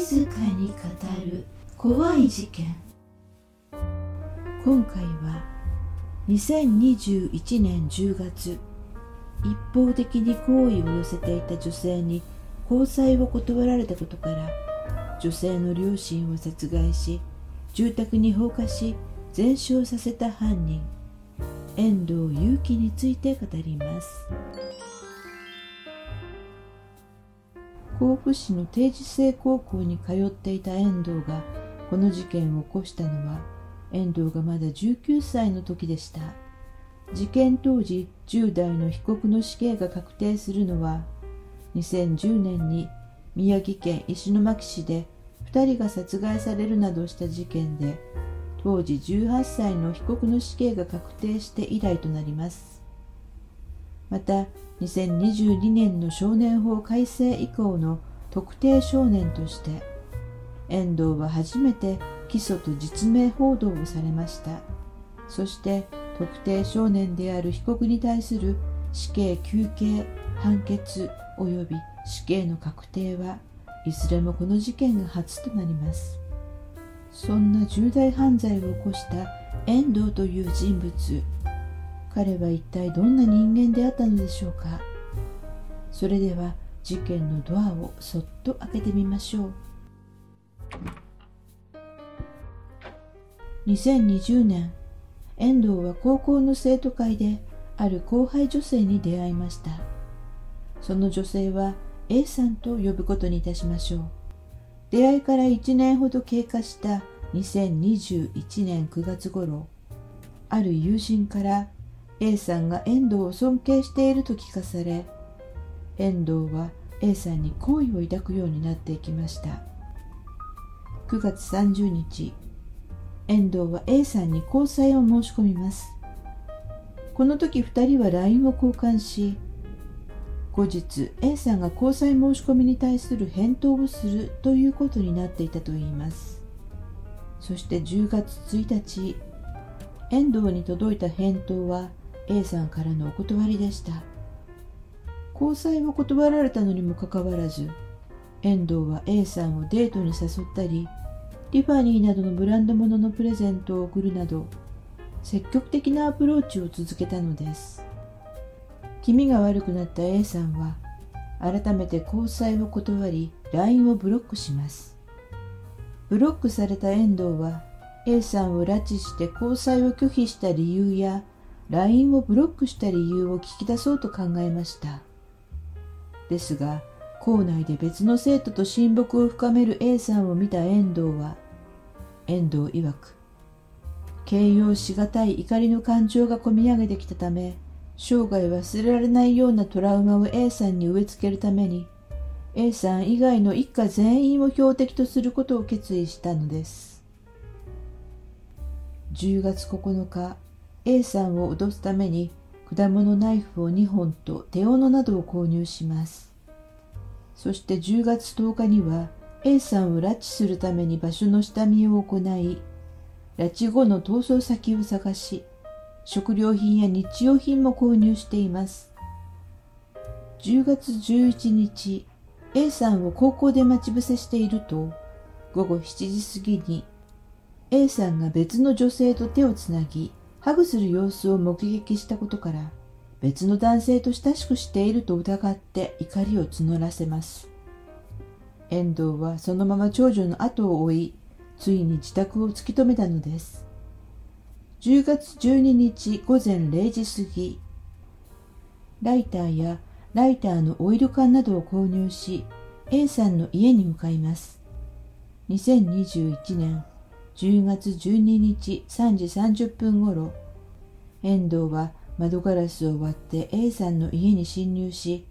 静かに語る。怖い事件。今回は2021年10月一方的に好意を寄せていた女性に交際を断られたことから女性の両親を殺害し住宅に放火し全焼させた犯人遠藤祐樹について語ります。甲府市の定時制高校に通っていた遠藤がこの事件を起こしたのは遠藤がまだ19歳の時でした。事件当時10代の被告の死刑が確定するのは2010年に宮城県石巻市で2人が殺害されるなどした事件で当時18歳の被告の死刑が確定して以来となります。また2022年の少年法改正以降の特定少年として遠藤は初めて起訴と実名報道をされました。そして特定少年である被告に対する死刑求刑判決及び死刑の確定はいずれもこの事件が初となります。そんな重大犯罪を起こした遠藤という人物。彼は一体どんな人間であったのでしょうか？それでは事件のドアをそっと開けてみましょう。2020年遠藤は高校の生徒会である後輩女性に出会いました。その女性は A さんと呼ぶことにいたしましょう。出会いから1年ほど経過した2021年9月頃ある友人から A さんが遠藤を尊敬していると聞かされ遠藤は A さんに好意を抱くようになっていきました。9月30日遠藤は A さんに交際を申し込みます。この時2人は LINE を交換し後日 A さんが交際申し込みに対する返答をするということになっていたといいます。そして10月1日遠藤に届いた返答は A さんからのお断りでした。交際を断られたのにもかかわらず遠藤は A さんをデートに誘ったりティファニーなどのブランド物のプレゼントを送るなど積極的なアプローチを続けたのです。気味が悪くなった A さんは改めて交際を断り LINE をブロックします。ブロックされた遠藤は A さんを拉致して交際を拒否した理由や LINE をブロックした理由を聞き出そうと考えました。ですが校内で別の生徒と親睦を深める A さんを見た遠藤は遠藤曰く形容しがたい怒りの感情がこみ上げてきたため生涯忘れられないようなトラウマを A さんに植え付けるために A さん以外の一家全員を標的とすることを決意したのです。10月9日 A さんを脅すために果物ナイフを2本と手斧などを購入します。そして10月10日には A さんを拉致するために場所の下見を行い拉致後の逃走先を探し食料品や日用品も購入しています。10月11日 A さんを高校で待ち伏せしていると午後7時過ぎに A さんが別の女性と手をつなぎハグする様子を目撃したことから別の男性と親しくしていると疑って怒りを募らせます遠藤はそのまま長女の後を追いついに自宅を突き止めたのです10月12日午前0時過ぎ、ライターやライターのオイル缶などを購入し、A さんの家に向かいます。2021年10月12日3時30分ごろ、遠藤は窓ガラスを割って A さんの家に侵入し、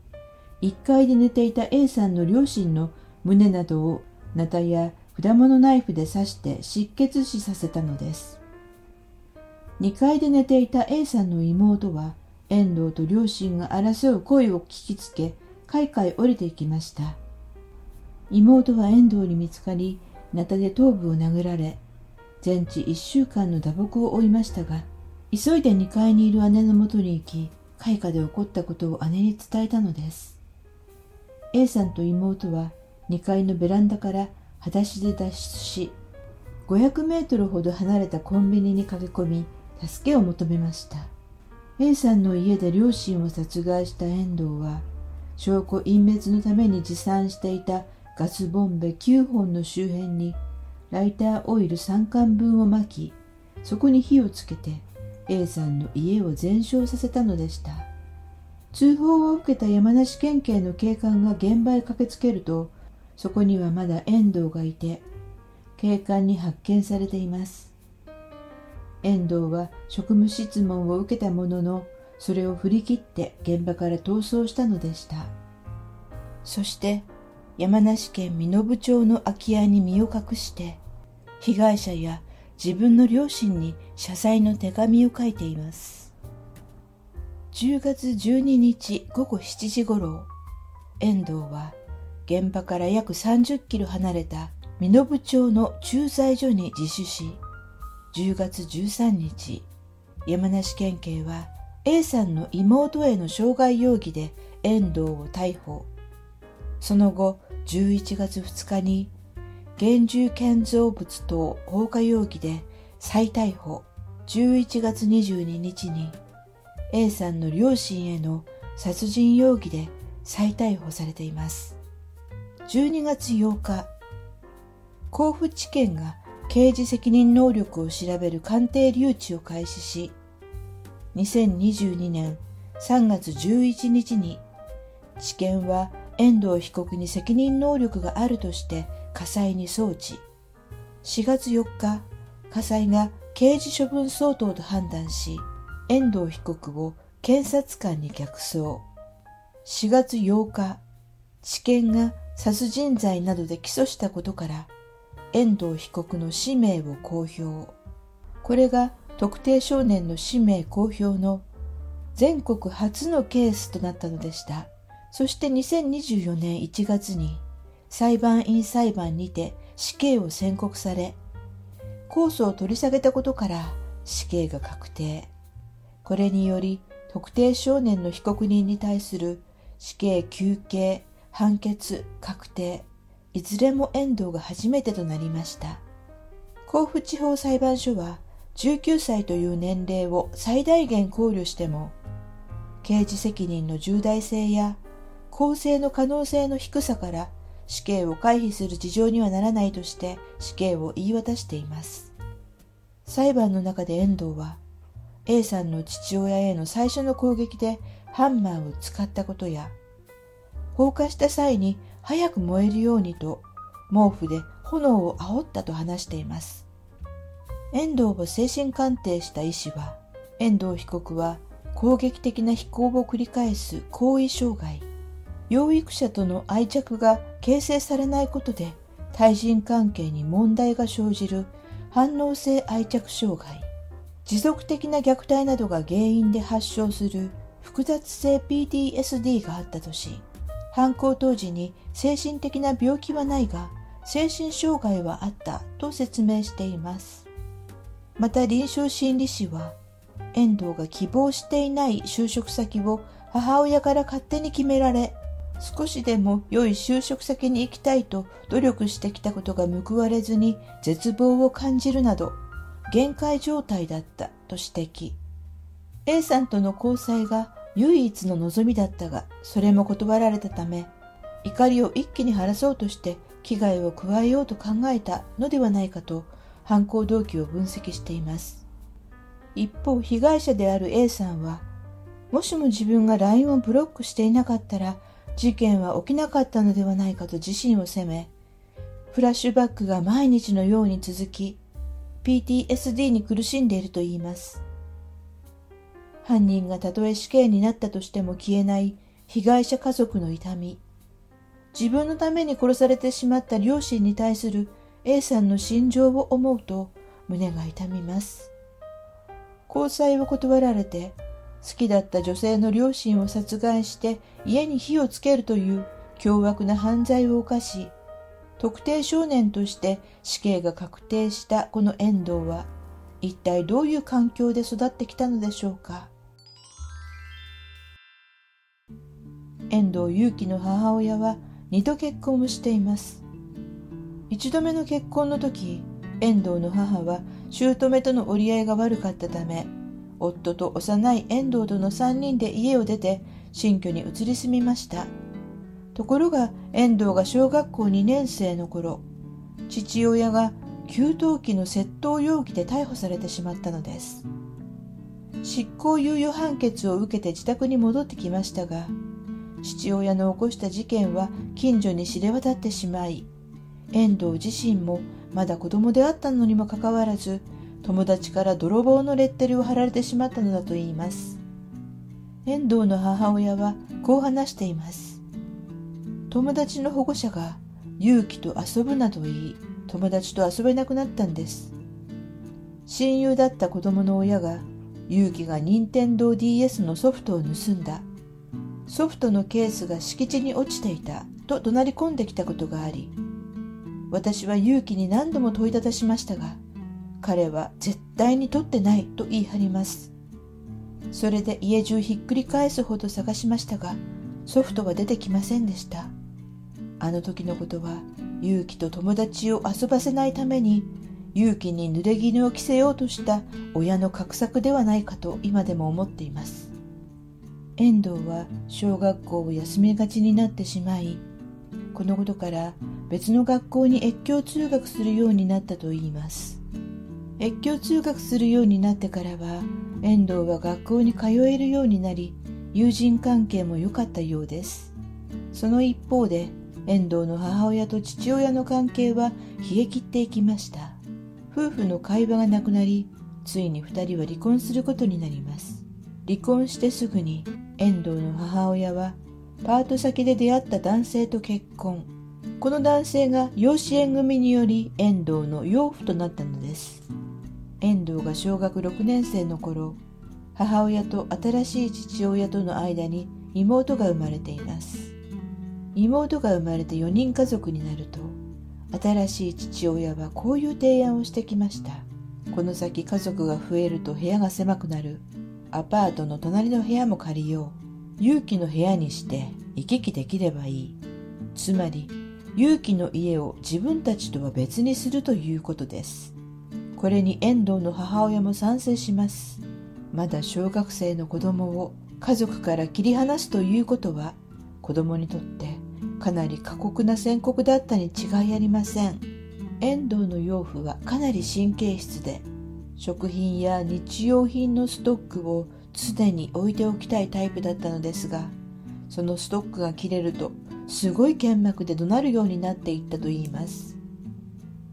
1階で寝ていた A さんの両親の胸などをナタや果物ナイフで刺して失血死させたのです。2階で寝ていた A さんの妹は遠藤と両親が争う声を聞きつけ階々降りていきました妹は遠藤に見つかりナタで頭部を殴られ全治1週間の打撲を負いましたが急いで2階にいる姉のもとに行き開花で起こったことを姉に伝えたのです。A さんと妹は2階のベランダから裸足で脱出し500メートルほど離れたコンビニに駆け込み助けを求めました。A さんの家で両親を殺害した遠藤は証拠隠滅のために持参していたガスボンベ9本の周辺にライターオイル3缶分をまきそこに火をつけて A さんの家を全焼させたのでした。通報を受けた山梨県警の警官が現場へ駆けつけるとそこにはまだ遠藤がいて警官に発見されています。遠藤は職務質問を受けたもののそれを振り切って現場から逃走したのでした。そして山梨県身延町の空き家に身を隠して被害者や自分の両親に謝罪の手紙を書いています。10月12日午後7時ごろ遠藤は現場から約30キロ離れた身延町の駐在所に自首し10月13日山梨県警は A さんの妹への傷害容疑で遠藤を逮捕。その後11月2日に現住建造物等放火容疑で再逮捕。11月22日に A さんの両親への殺人容疑で再逮捕されています。12月8日甲府地検が刑事責任能力を調べる鑑定留置を開始し2022年3月11日に地検は遠藤被告に責任能力があるとして火災に送致。4月4日火災が刑事処分相当と判断し遠藤被告を検察官に逆送。4月8日地検が殺人罪などで起訴したことから遠藤被告の氏名を公表。これが特定少年の氏名公表の全国初のケースとなったのでした。そして2024年1月に裁判員裁判にて死刑を宣告され、控訴を取り下げたことから死刑が確定。これにより特定少年の被告人に対する死刑求刑、判決、確定、いずれも遠藤が初めてとなりました。甲府地方裁判所は19歳という年齢を最大限考慮しても、刑事責任の重大性や公正の可能性の低さから死刑を回避する事情にはならないとして死刑を言い渡しています。裁判の中で遠藤は A さんの父親への最初の攻撃でハンマーを使ったことや放火した際に早く燃えるようにと毛布で炎を煽ったと話しています。遠藤を精神鑑定した医師は、遠藤被告は攻撃的な飛行を繰り返す行為障害、養育者との愛着が形成されないことで対人関係に問題が生じる反応性愛着障害、持続的な虐待などが原因で発症する複雑性 PTSD があったとし、犯行当時に精神的な病気はないが精神障害はあったと説明しています。また臨床心理士は遠藤が希望していない就職先を母親から勝手に決められ少しでも良い就職先に行きたいと努力してきたことが報われずに絶望を感じるなど限界状態だったと指摘 A さんとの交際が唯一の望みだったがそれも断られたため怒りを一気に晴らそうとして危害を加えようと考えたのではないかと犯行動機を分析しています。一方、被害者である A さんは、もしも自分が LINE をブロックしていなかったら、事件は起きなかったのではないかと自身を責め、フラッシュバックが毎日のように続き、PTSD に苦しんでいるといいます。犯人がたとえ死刑になったとしても消えない被害者家族の痛み、自分のために殺されてしまった両親に対する A さんの心情を思うと胸が痛みます。交際を断られて好きだった女性の両親を殺害して家に火をつけるという凶悪な犯罪を犯し、特定少年として死刑が確定したこの遠藤は一体どういう環境で育ってきたのでしょうか。遠藤祐樹の母親は二度結婚をしています。一度目の結婚の時遠藤の母は姑との折り合いが悪かったため夫と幼い遠藤との3人で家を出て新居に移り住みました。ところが遠藤が小学校2年生の頃父親が給湯器の窃盗容疑で逮捕されてしまったのです。執行猶予判決を受けて自宅に戻ってきましたが父親の起こした事件は近所に知れ渡ってしまい遠藤自身もまだ子供であったのにもかかわらず友達から泥棒のレッテルを貼られてしまったのだといいます。遠藤の母親はこう話しています。友達の保護者が勇気と遊ぶなど言い友達と遊べなくなったんです。親友だった子供の親が勇気が任天堂 d s のソフトを盗んだ。ソフトのケースが敷地に落ちていたと怒鳴り込んできたことがあり私は勇気に何度も問いただしましたが彼は絶対に取ってないと言い張ります。それで家中ひっくり返すほど探しましたがソフトは出てきませんでした。あの時のことは勇気と友達を遊ばせないために勇気に濡れ衣を着せようとした親の画策ではないかと今でも思っています。遠藤は小学校を休みがちになってしまいこのことから別の学校に越境通学するようになったといいます。越境通学するようになってからは遠藤は学校に通えるようになり友人関係も良かったようです。その一方で遠藤の母親と父親の関係は冷え切っていきました。夫婦の会話がなくなりついに2人は離婚することになります。離婚してすぐに遠藤の母親はパート先で出会った男性と結婚。この男性が養子縁組により遠藤の養父となったのです。遠藤が小学6年生の頃母親と新しい父親との間に妹が生まれています。妹が生まれて4人家族になると新しい父親はこういう提案をしてきました。この先家族が増えると部屋が狭くなる。アパートの隣の部屋も借りよう。勇気の部屋にして行き来できればいい。つまり勇気の家を自分たちとは別にするということです。これに遠藤の母親も賛成します。まだ小学生の子供を家族から切り離すということは子供にとってかなり過酷な宣告だったに違いありません。遠藤の養父はかなり神経質で食品や日用品のストックを常に置いておきたいタイプだったのですがそのストックが切れるとすごい剣幕で怒鳴るようになっていったといいます。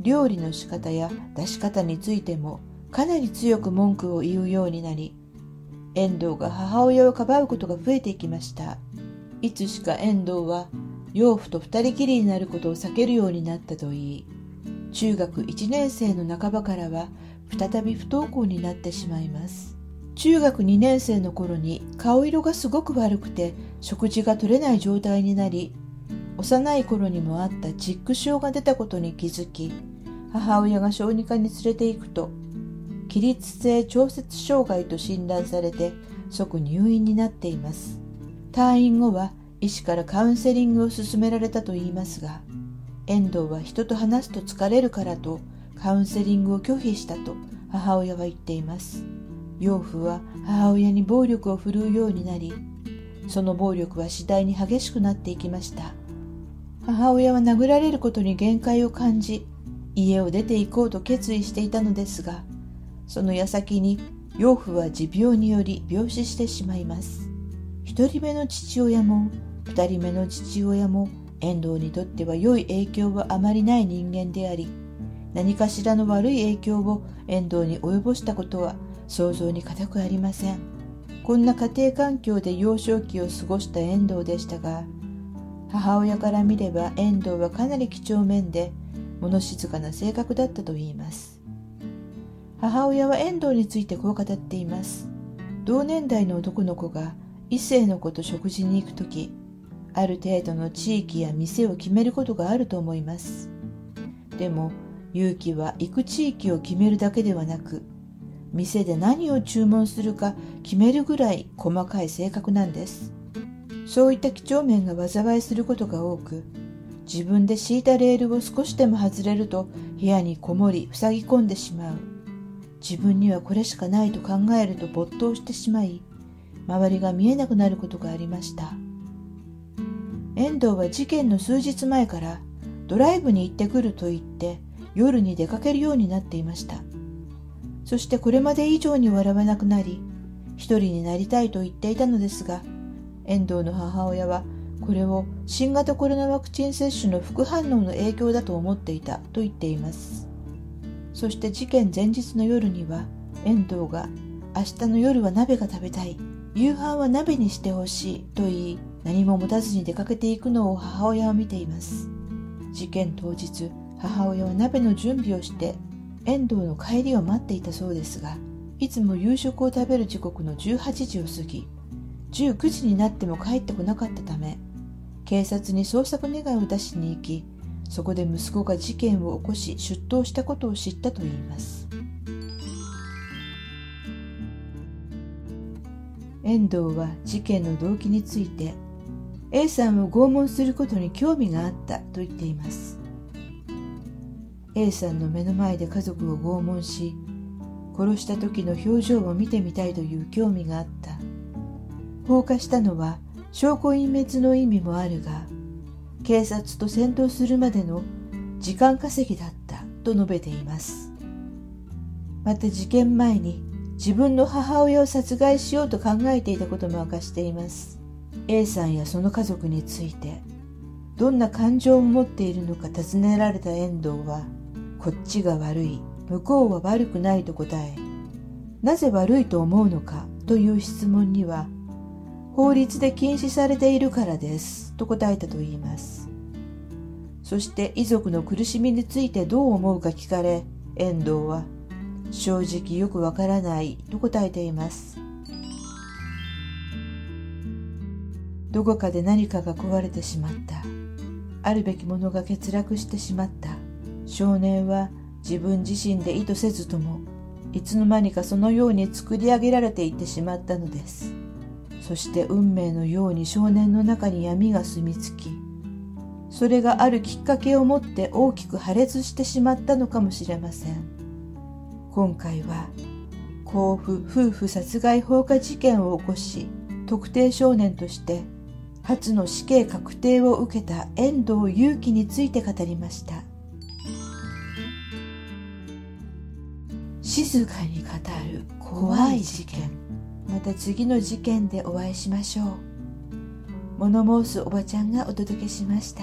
料理の仕方や出し方についてもかなり強く文句を言うようになり遠藤が母親をかばうことが増えていきました。いつしか遠藤は養父と二人きりになることを避けるようになったといい中学1年生の半ばからは再び不登校になってしまいます。中学2年生の頃に顔色がすごく悪くて食事が取れない状態になり幼い頃にもあったチック症が出たことに気づき母親が小児科に連れて行くと起立性調節障害と診断されて即入院になっています。退院後は医師からカウンセリングを勧められたといいますが遠藤は人と話すと疲れるからとカウンセリングを拒否したと母親は言っています。養父は母親に暴力を振るうようになりその暴力は次第に激しくなっていきました。母親は殴られることに限界を感じ家を出て行こうと決意していたのですがその矢先に養父は持病により病死してしまいます。一人目の父親も二人目の父親も遠藤にとっては良い影響はあまりない人間であり何かしらの悪い影響を遠藤に及ぼしたことは想像に難くありません。こんな家庭環境で幼少期を過ごした遠藤でしたが母親から見れば遠藤はかなり几帳面で物静かな性格だったといいます。母親は遠藤についてこう語っています。同年代の男の子が異性の子と食事に行く時ある程度の地域や店を決めることがあると思います。でも勇気は行く地域を決めるだけではなく店で何を注文するか決めるぐらい細かい性格なんです。そういった几帳面が災いすることが多く自分で敷いたレールを少しでも外れると部屋にこもり塞ぎ込んでしまう。自分にはこれしかないと考えると没頭してしまい周りが見えなくなることがありました。遠藤は事件の数日前からドライブに行ってくると言って夜に出かけるようになっていました。そしてこれまで以上に笑わなくなり一人になりたいと言っていたのですが遠藤の母親はこれを新型コロナワクチン接種の副反応の影響だと思っていたと言っています。そして事件前日の夜には遠藤が明日の夜は鍋が食べたい。夕飯は鍋にしてほしいと言い何も持たずに出かけていくのを母親は見ています。事件当日母親は鍋の準備をして遠藤の帰りを待っていたそうですがいつも夕食を食べる時刻の18時を過ぎ19時になっても帰ってこなかったため警察に捜索願を出しに行きそこで息子が事件を起こし出頭したことを知ったといいます。遠藤は事件の動機について A さんを拷問することに興味があったと言っています。A さんの目の前で家族を拷問し殺した時の表情を見てみたいという興味があった。放火したのは証拠隠滅の意味もあるが警察と戦闘するまでの時間稼ぎだったと述べています。また事件前に自分の母親を殺害しようと考えていたことも明かしています。A さんやその家族についてどんな感情を持っているのか尋ねられた遠藤はこっちが悪い向こうは悪くないと答えなぜ悪いと思うのかという質問には法律で禁止されているからです。と答えたといいます。そして遺族の苦しみについてどう思うか聞かれ遠藤は正直よくわからないと答えています。どこかで何かが壊れてしまった。あるべきものが欠落してしまった。少年は自分自身で意図せずともいつの間にかそのように作り上げられていってしまったのです。そして運命のように少年の中に闇が住み着きそれがあるきっかけを持って大きく破裂してしまったのかもしれません。今回は甲府夫婦殺害放火事件を起こし特定少年として初の死刑確定を受けた遠藤祐樹について語りました。静かに語る怖い事件。また次の事件でお会いしましょう物申すおばちゃんがお届けしました。